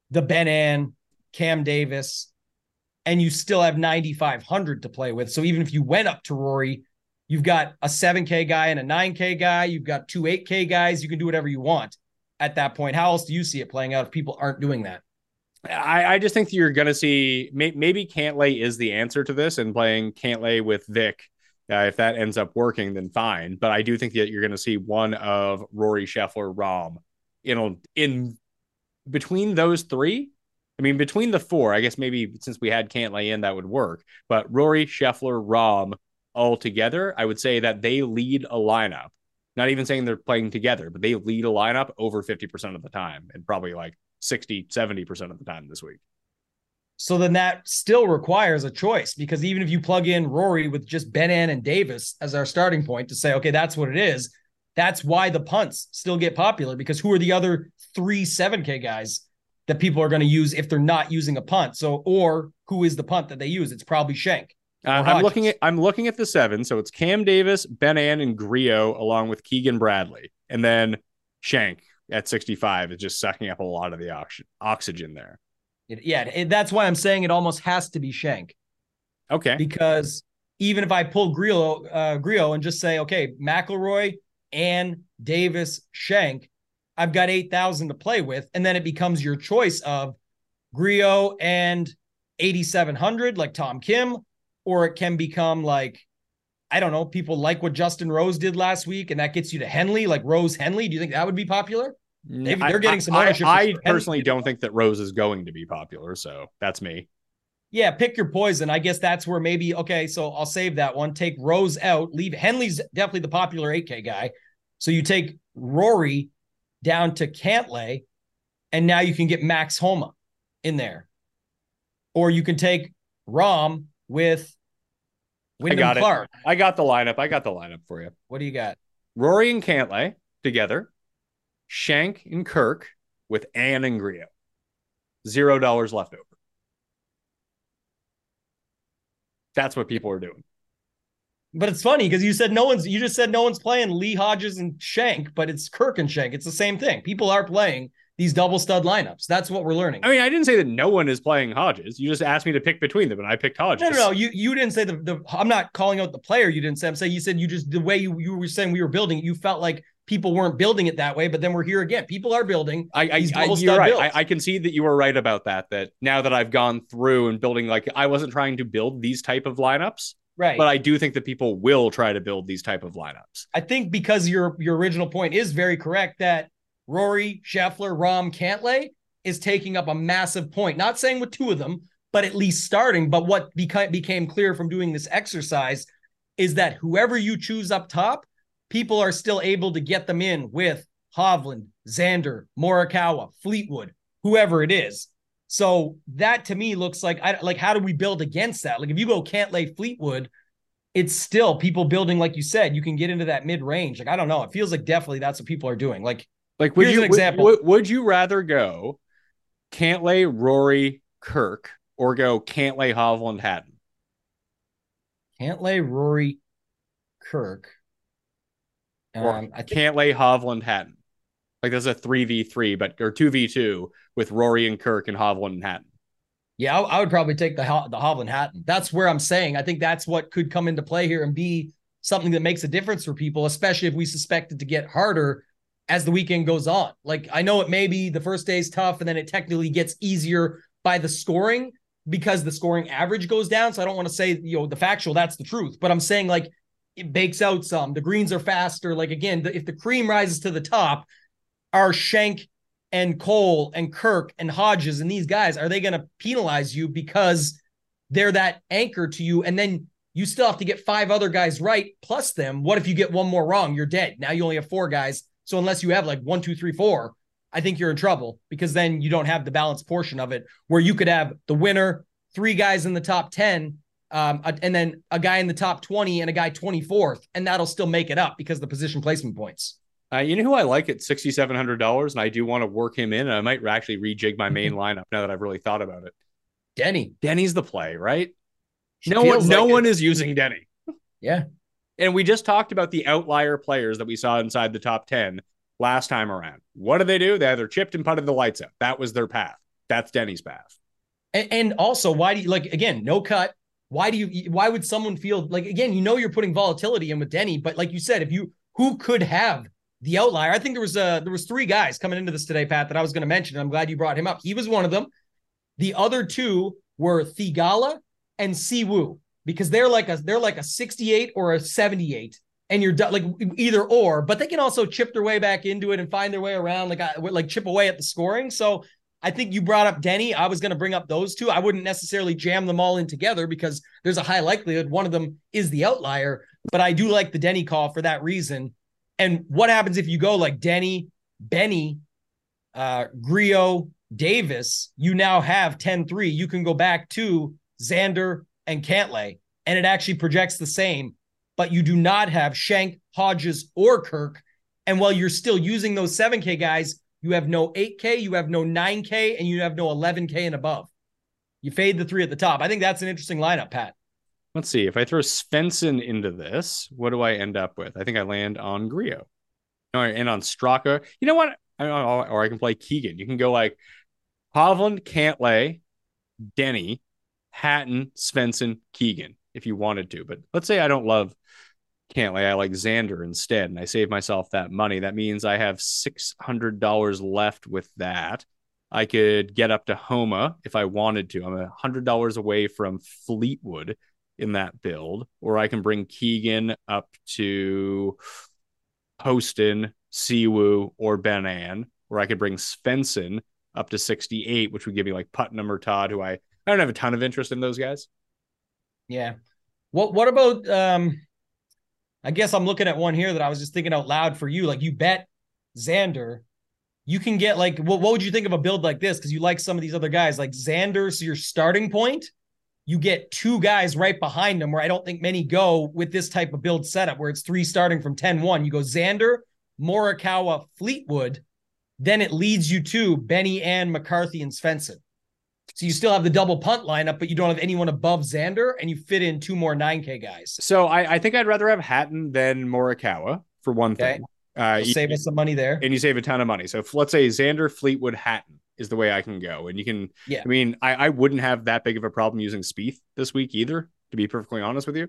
the Ben An, Cam Davis, and you still have 9,500 to play with. So even if you went up to Rory, you've got a 7K guy and a 9K guy. You've got two 8K guys. You can do whatever you want at that point. How else do you see it playing out if people aren't doing that? I, I just think you're going to see may, maybe Cantlay is the answer to this, and playing Cantlay with Vic. Uh, if that ends up working, then fine. But I do think that you're going to see one of Rory Scheffler, Rahm, you know, in between those three. I mean, between the four, I guess maybe since we had Cantlay in, that would work. But Rory, Scheffler, Rahm, all together, I would say that they lead a lineup. Not even saying they're playing together, but they lead a lineup over 50% of the time and probably like 60, 70% of the time this week. So then that still requires a choice because even if you plug in Rory with just Ben An and Davis as our starting point to say, okay, that's what it is, that's why the punts still get popular because who are the other three 7K guys that people are going to use if they're not using a punt? So, or who is the punt that they use? It's probably Schenk. Uh, I'm looking at I'm looking at the seven. So it's Cam Davis, Ben An, and Grillo, along with Keegan Bradley, and then Schenk at 65 is just sucking up a lot of the oxygen oxygen there. It- yeah, it- that's why I'm saying it almost has to be Schenk Okay, because even if I pull Grillo, uh, Grillo and just say, okay, McIlroy and Davis, Schenk, I've got 8,000 to play with. And then it becomes your choice of Grillo and 8,700, like Tom Kim, or it can become like, I don't know, people like what Justin Rose did last week, and that gets you to Henley, like Rose Henley. Do you think that would be popular? Mm, They've- they're getting some I- ownership I, I personally Henley. don't think that Rose is going to be popular, so that's me. Yeah, pick your poison. I guess that's where maybe okay. So I'll save that one. Take Rose out. Leave Henley's definitely the popular 8K guy. So you take Rory down to Cantlay, and now you can get Max Homa in there, or you can take Rahm with Wyndham got it. Clark. I got the lineup. I got the lineup for you. What do you got? Rory and Cantlay together, Schenk and Kirk with An and Grillo. Zero dollars left over. That's what people are doing. But it's funny because you said no one's. You just said no one's playing Lee Hodges and Schenk, but it's Kirk and Schenk. It's the same thing. People are playing these double stud lineups. That's what we're learning. I mean, I didn't say that no one is playing Hodges. You just asked me to pick between them, and I picked Hodges. No, no, no. You you didn't say the, the I'm not calling out the player. You didn't say. I'm saying you said you just the way you, you were saying we were building. it, You felt like people weren't building it that way, but then we're here again. People are building. I, I, I you're right. builds. I, I can see that you were right about that. That now that I've gone through and building, like I wasn't trying to build these type of lineups, right. but I do think that people will try to build these type of lineups. I think because your your original point is very correct that Rory, Scheffler, Rahm, Cantlay, is taking up a massive point. Not saying with two of them, but at least starting. But what beca- became clear from doing this exercise is that whoever you choose up top, people are still able to get them in with Hovland, Xander, Morikawa, Fleetwood, whoever it is. So that to me looks like I like how do we build against that? Like if you go Cantlay Fleetwood, it's still people building like you said. You can get into that mid range. Like I don't know. It feels like definitely that's what people are doing. Like like would Here's you an example. Would, would you rather go Cantlay, Rory, Kirk, or go Cantlay, Hovland, Hatton? Cantlay, Rory, Kirk. Or Um, I think Cantlay, Hovland, Hatton. Like there's a three v three, but or two v two with Rory and Kirk and Hovland and Hatton. Yeah, I, I would probably take the the Hovland Hatton. That's where I'm saying. I think that's what could come into play here and be something that makes a difference for people, especially if we suspect it to get harder as the weekend goes on. Like I know it may be the first day is tough, and then it technically gets easier by the scoring because the scoring average goes down. So I don't want to say you know the factual that's the truth, but I'm saying like it bakes out some. The greens are faster. Like again, the, if the cream rises to the top, are Schenk and Cole and Kirk and Hodges and these guys, are they going to penalize you because they're that anchor to you? And then you still have to get five other guys right plus them. What if you get one more wrong? You're dead. Now you only have four guys. So unless you have like one, two, three, four, I think you're in trouble because then you don't have the balanced portion of it where you could have the winner, three guys in the top 10, um, and then a guy in the top 20 and a guy 24th, and that'll still make it up because of the position placement points. Uh, you know who I like at sixty seven hundred dollars, and I do want to work him in. And I might actually rejig my main lineup now that I've really thought about it. Denny. Denny's the play, right? No one, no like one it. is using Denny. Yeah. And we just talked about the outlier players that we saw inside the top 10 last time around. What did they do? They either chipped and putted the lights out. That was their path. That's Denny's path. And, and also, why do you like again, no cut? Why do you why would someone feel like again, you know you're putting volatility in with Denny, but like you said, if you who could have the outlier? I think there was uh there was three guys coming into this today, Pat, that I was going to mention. I'm glad you brought him up. He was one of them. The other two were Theegala and Si Woo because they're like a they're like a 68 or a 78 and you're like either or but they can also chip their way back into it and find their way around like I, like chip away at the scoring. So I think you brought up Denny. I was going to bring up those two. I wouldn't necessarily jam them all in together because there's a high likelihood one of them is the outlier but I do like the Denny call for that reason. And what happens if you go like Denny Benny uh Grillo Davis you now have 10-3 you can go back to Xander and Cantlay, and it actually projects the same, but you do not have Schenk, Hodges, or Kirk. And while you're still using those 7K guys, you have no 8K, you have no 9K, and you have no 11K and above. You fade the three at the top. I think that's an interesting lineup, Pat. Let's see. If I throw Svensson into this, what do I end up with? I think I land on Grillo. All right, and on Straka. You know what? I, or I can play Keegan. You can go like Hovland, Cantlay, Denny, Hatton, Svensson, Keegan, if you wanted to. But let's say I don't love Cantlay. I like Xander instead, and I save myself that money. That means I have $600 left with that. I could get up to Homa if I wanted to. I'm $100 away from Fleetwood in that build, or I can bring Keegan up to Poston, Si Woo, or Ben An, or I could bring Svensson up to 68, which would give me like Putnam or Todd, who I, I don't have a ton of interest in those guys. Yeah. What what about um I guess I'm looking at one here that I was just thinking out loud for you. Like you bet Xander, you can get like what, what would you think of a build like this? Because you like some of these other guys, like Xander, so your starting point, you get two guys right behind them where I don't think many go with this type of build setup where it's three starting from 10-1. You go Xander, Morikawa, Fleetwood, then it leads you to Benny and McCarthy, and Svensson. So you still have the double punt lineup, but you don't have anyone above Xander, and you fit in two more 9K guys. So I, I think I'd rather have Hatton than Morikawa for one Okay. thing. Uh, you- save us some money there. and you save a ton of money. So if, let's say Xander, Fleetwood, Hatton is the way I can go, and you can. Yeah. I mean, I, I wouldn't have that big of a problem using Spieth this week either. To be perfectly honest with you,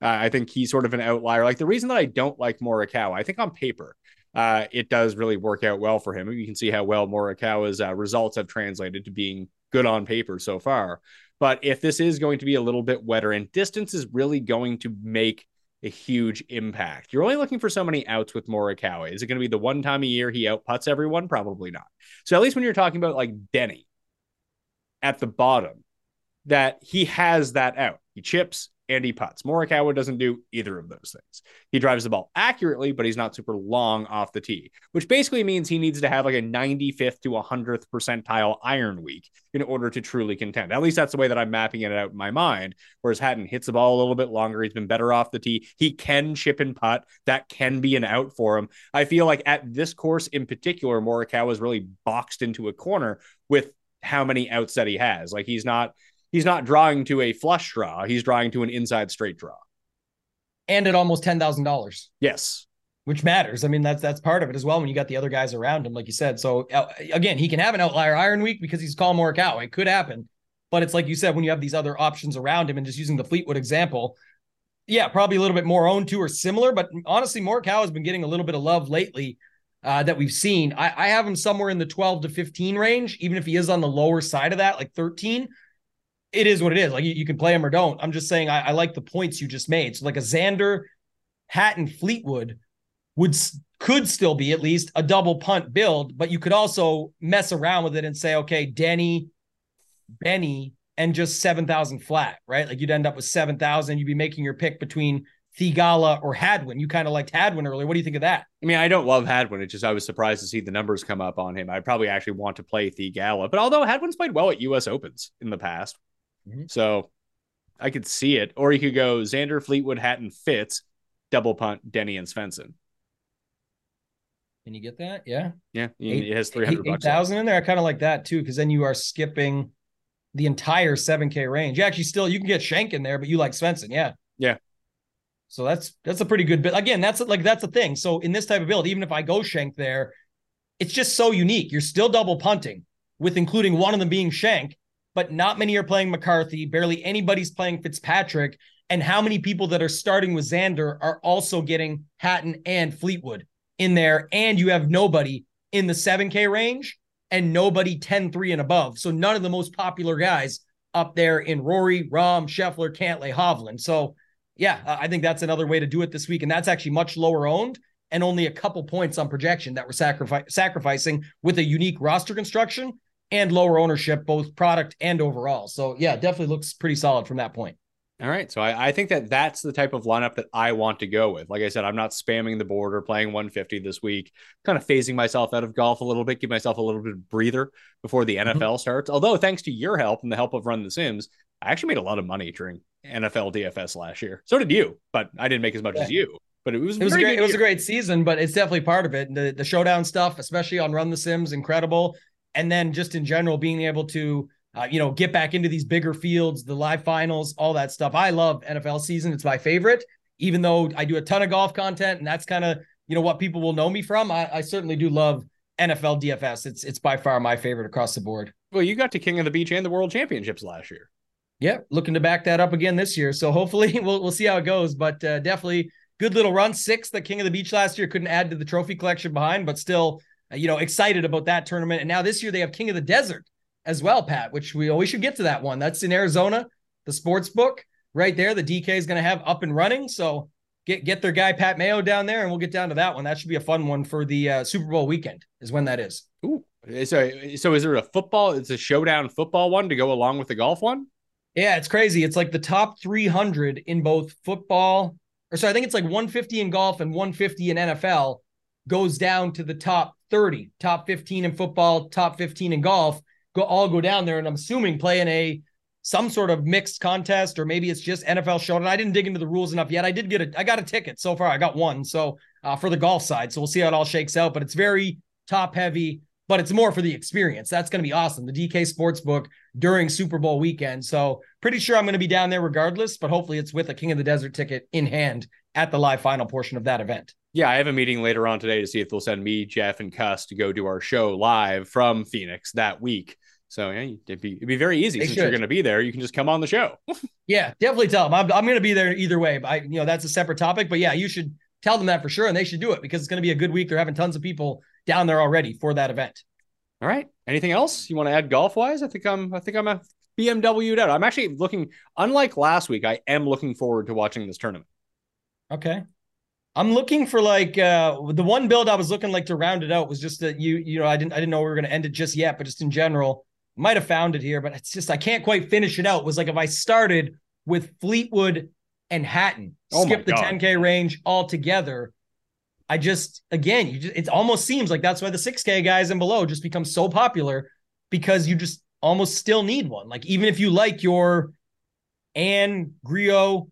uh, I think he's sort of an outlier. Like the reason that I don't like Morikawa, I think on paper, uh, it does really work out well for him. You can see how well Morikawa's uh, results have translated to being good on paper so far. But if this is going to be a little bit wetter, and distance is really going to make a huge impact. You're only looking for so many outs with Morikawa. Is it going to be the one time a year he outputs everyone? Probably not. So at least when you're talking about like Denny at the bottom, that he has that out. He chips, and he putts. Morikawa doesn't do either of those things. He drives the ball accurately, but he's not super long off the tee, which basically means he needs to have like a 95th to 100th percentile iron week in order to truly contend. At least that's the way that I'm mapping it out in my mind. Whereas Hatton hits the ball a little bit longer. He's been better off the tee. He can chip and putt. That can be an out for him. I feel like at this course in particular, Morikawa is really boxed into a corner with how many outs that he has. Like he's not he's not drawing to a flush draw. He's drawing to an inside straight draw. And at almost ten thousand dollars. Yes. Which matters. I mean, that's that's part of it as well when you got the other guys around him, like you said. So uh, again, he can have an outlier iron week because he's Collin Morikawa. It could happen. But it's like you said, when you have these other options around him and just using the Fleetwood example, yeah, probably a little bit more owned to or similar. But honestly, Morikawa has been getting a little bit of love lately uh, that we've seen. I, I have him somewhere in the 12 to 15 range, even if he is on the lower side of that, like 13 it is what it is. Like you, you can play him or don't. I'm just saying I, I, like the points you just made. So like a Xander, Hatton, Fleetwood would could still be at least a double punt build, but you could also mess around with it and say, okay, Denny, Benny, and just seven thousand flat, right? Like you'd end up with seven thousand. You'd be making your pick between Theegala or Hadwin. You kind of liked Hadwin earlier. What do you think of that? I mean, I don't love Hadwin. It's just I was surprised to see the numbers come up on him. I probably actually want to play Theegala. but although Hadwin's played well at U.S. Opens in the past, Mm-hmm. So I could see it. Or you could go Xander, Fleetwood, Hatton, Fitz, double punt, Denny, and Svensson. Can you get that? Yeah. Yeah. Eight, it has 300 8, 8,000 in there. I kind of like that too, because then you are skipping the entire 7K range. You actually still, you can get Schenk in there, but you like Svensson. Yeah. Yeah. So that's that's a pretty good bit. Again, that's like that's the thing. So in this type of build, even if I go Schenk there, it's just so unique. You're still double punting with including one of them being Schenk, but not many are playing McCarthy. Barely anybody's playing Fitzpatrick. And how many people that are starting with Xander are also getting Hatton and Fleetwood in there? And you have nobody in the 7K range and nobody 10 3 and above. So none of the most popular guys up there in Rory, Rahm, Scheffler, Cantlay, Hovland. So yeah, I think that's another way to do it this week. And that's actually much lower owned and only a couple points on projection that we're sacrific- sacrificing with a unique roster construction and lower ownership, both product and overall. So yeah, definitely looks pretty solid from that point. All right. So I, I, think that that's the type of lineup that I want to go with. Like I said, I'm not spamming the board or playing 150 this week, kind of phasing myself out of golf a little bit, give myself a little bit of breather before the NFL mm-hmm. starts. Although, thanks to your help and the help of Run the Sims, I actually made a lot of money during NFL DFS last year. So did you, but I didn't make as much yeah. as you. But it was it was a great it was a great season, but it's definitely part of it. The the showdown stuff, especially on Run the Sims, incredible and then just in general being able to uh, you know get back into these bigger fields the live finals all that stuff. I love nfl season. It's my favorite even though i do a ton of golf content and that's kind of you know what people will know me from. I, I, certainly do love nfl dfs it's it's by far my favorite across the board. Well you got to king of the beach and the world championships last year. Yeah looking to back that up again this year. So hopefully we'll, we'll see how it goes. But uh, definitely good little run. Six the king of the beach last year. Couldn't add to the trophy collection behind but still Uh, you know, excited about that tournament. And now this year they have King of the Desert as well, Pat, which we always should get to that one. That's in Arizona, the sports book right there. The DK is going to have up and running. So get get their guy Pat Mayo down there, and we'll get down to that one. That should be a fun one for the uh, Super Bowl weekend. Is when that is. Ooh, eh, so eh, so is there a football? It's a showdown football one to go along with the golf one. Yeah, it's crazy. It's like the top 300 in both football, or so I think it's like 150 in golf and 150 in NFL goes down to the top 30, top 15 in football, top 15 in golf, go all go down there. And I'm assuming play in a some sort of mixed contest, or maybe it's just NFL showdown. I didn't dig into the rules enough yet. I did get a I got a ticket so far. I got one. So uh, for the golf side. So we'll see how it all shakes out. But it's very top heavy, but it's more for the experience. That's going to be awesome. The DK Sportsbook during Super Bowl weekend. So pretty sure I'm going to be down there regardless, but hopefully it's with a King of the Desert ticket in hand at the live final portion of that event. Yeah, I have a meeting later on today to see if they'll send me, Jeff, and Cuss to go do our show live from Phoenix that week. So yeah, it'd be it'd be very easy they since should. you're going to be there. You can just come on the show. yeah, definitely tell them I'm, I'm going to be there either way. But I, you know, that's a separate topic. But yeah, you should tell them that for sure, and they should do it because it's going to be a good week. They're having tons of people down there already for that event. All right. Anything else you want to add golf wise? I think I'm I think I'm a BMW'd out. I'm actually looking. Unlike last week, I am looking forward to watching this tournament. Okay. I'm looking for like uh the one build I was looking like to round it out was just that you you know I didn't I didn't know we were going to end it just yet, but just in general, might have found it here, but it's just I can't quite finish it out. It was like if I started with Fleetwood and Hatton, Oh skip the God. 10k range altogether. I just again, you just it almost seems like that's why the 6k guys and below just become so popular because you just almost still need one. Like even if you like your An Grillo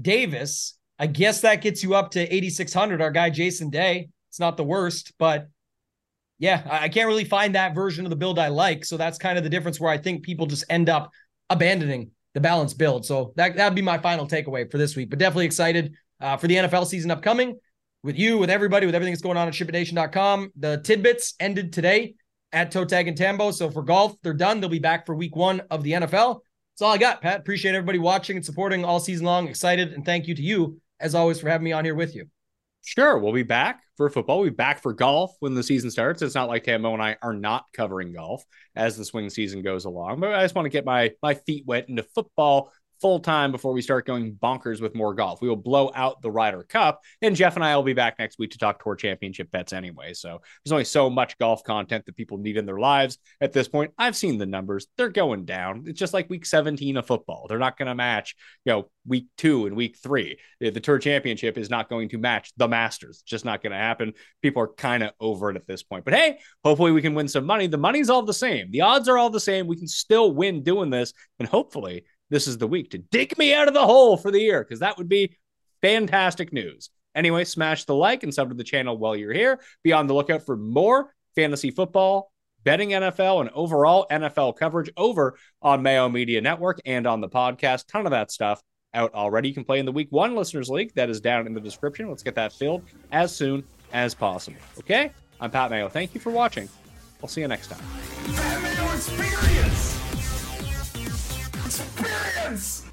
Davis, I guess that gets you up to 8600 our guy Jason Day. It's not the worst, but yeah, I can't really find that version of the build I like. So that's kind of the difference where I think people just end up abandoning the balanced build. So that that'd be my final takeaway for this week. But definitely excited uh, for the NFL season upcoming with you, with everybody, with everything that's going on at shipitnation.com. The tidbits ended today at Toe Tag and Tambo. So for golf, they're done. They'll be back for week one of the NFL. That's all I got, Pat. Appreciate everybody watching and supporting all season long. Excited and thank you to you, as always, for having me on here with you. Sure, we'll be back for football. We'll be back for golf when the season starts. It's not like Tambo and I are not covering golf as the swing season goes along, but I just want to get my my feet wet into football full time before we start going bonkers with more golf. We will blow out the Ryder Cup, and Jeff and I will be back next week to talk Tour Championship bets anyway. So there's only so much golf content that people need in their lives at this point. I've seen the numbers; they're going down. It's just like Week 17 of football. They're not going to match, you know, Week Two and Week Three. The, the Tour Championship is not going to match the Masters. It's just not going to happen. People are kind of over it at this point. But hey, hopefully we can win some money. The money's all the same. The odds are all the same. We can still win doing this, and hopefully this is the week to dig me out of the hole for the year because that would be fantastic news. Anyway, smash the like and sub to the channel while you're here. Be on the lookout for more fantasy football, betting NFL, and overall NFL coverage over on Mayo Media Network and on the podcast. Ton of that stuff out already. You can play in the Week One Listeners League that is down in the description. Let's get that filled as soon as possible. Okay, I'm Pat Mayo. Thank you for watching. We'll see you next time. Experience!